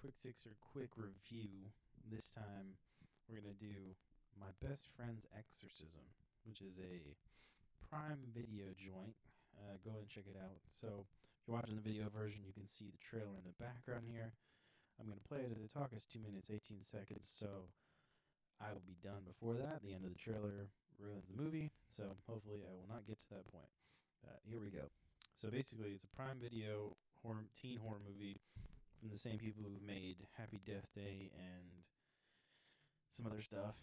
quick sixer quick review. This time we're gonna do my best friend's exorcism, which is a Prime Video joint. Uh, go and check it out. So if you're watching the video version, you can see the trailer in the background here. I'm gonna play it as I talk. It's two minutes 18 seconds, so I will be done before that. The end of the trailer ruins the movie, so hopefully I will not get to that point. Uh, here we go. So basically, it's a Prime Video horror, teen horror movie from the same people who made Happy Death Day and some other stuff,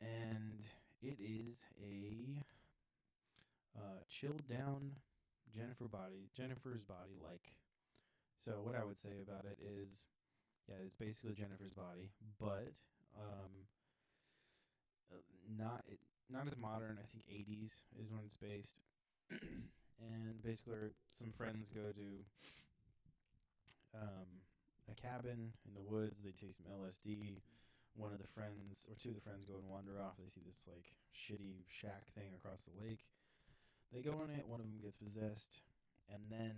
and it is a uh, chilled down Jennifer body, Jennifer's body like. So what I would say about it is, yeah, it's basically Jennifer's body, but um, uh, not it, not as modern. I think 80s is when it's based. and basically, some friends go to um, cabin in the woods. They take some LSD. One of the friends, or two of the friends, go and wander off. They see this like shitty shack thing across the lake. They go in it. One of them gets possessed, and then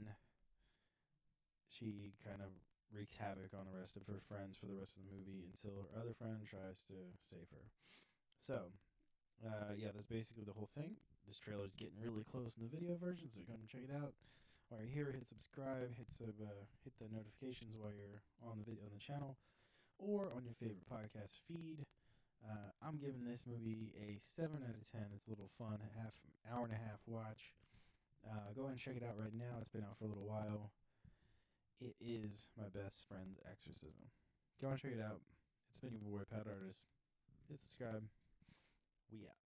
she kind of wreaks havoc on the rest of her friends for the rest of the movie until her other friend tries to save her. So, uh, yeah, that's basically the whole thing. This trailer is getting really close in the video version, so come check it out. While you're here, hit subscribe, hit sub, uh, hit the notifications while you're on the video on the channel, or on your favorite podcast feed. Uh, I'm giving this movie a seven out of ten. It's a little fun, half hour and a half watch. Uh, go ahead and check it out right now. It's been out for a little while. It is my best friend's exorcism. Go and check it out. It's been your boy Pat Artist. Hit subscribe. We out.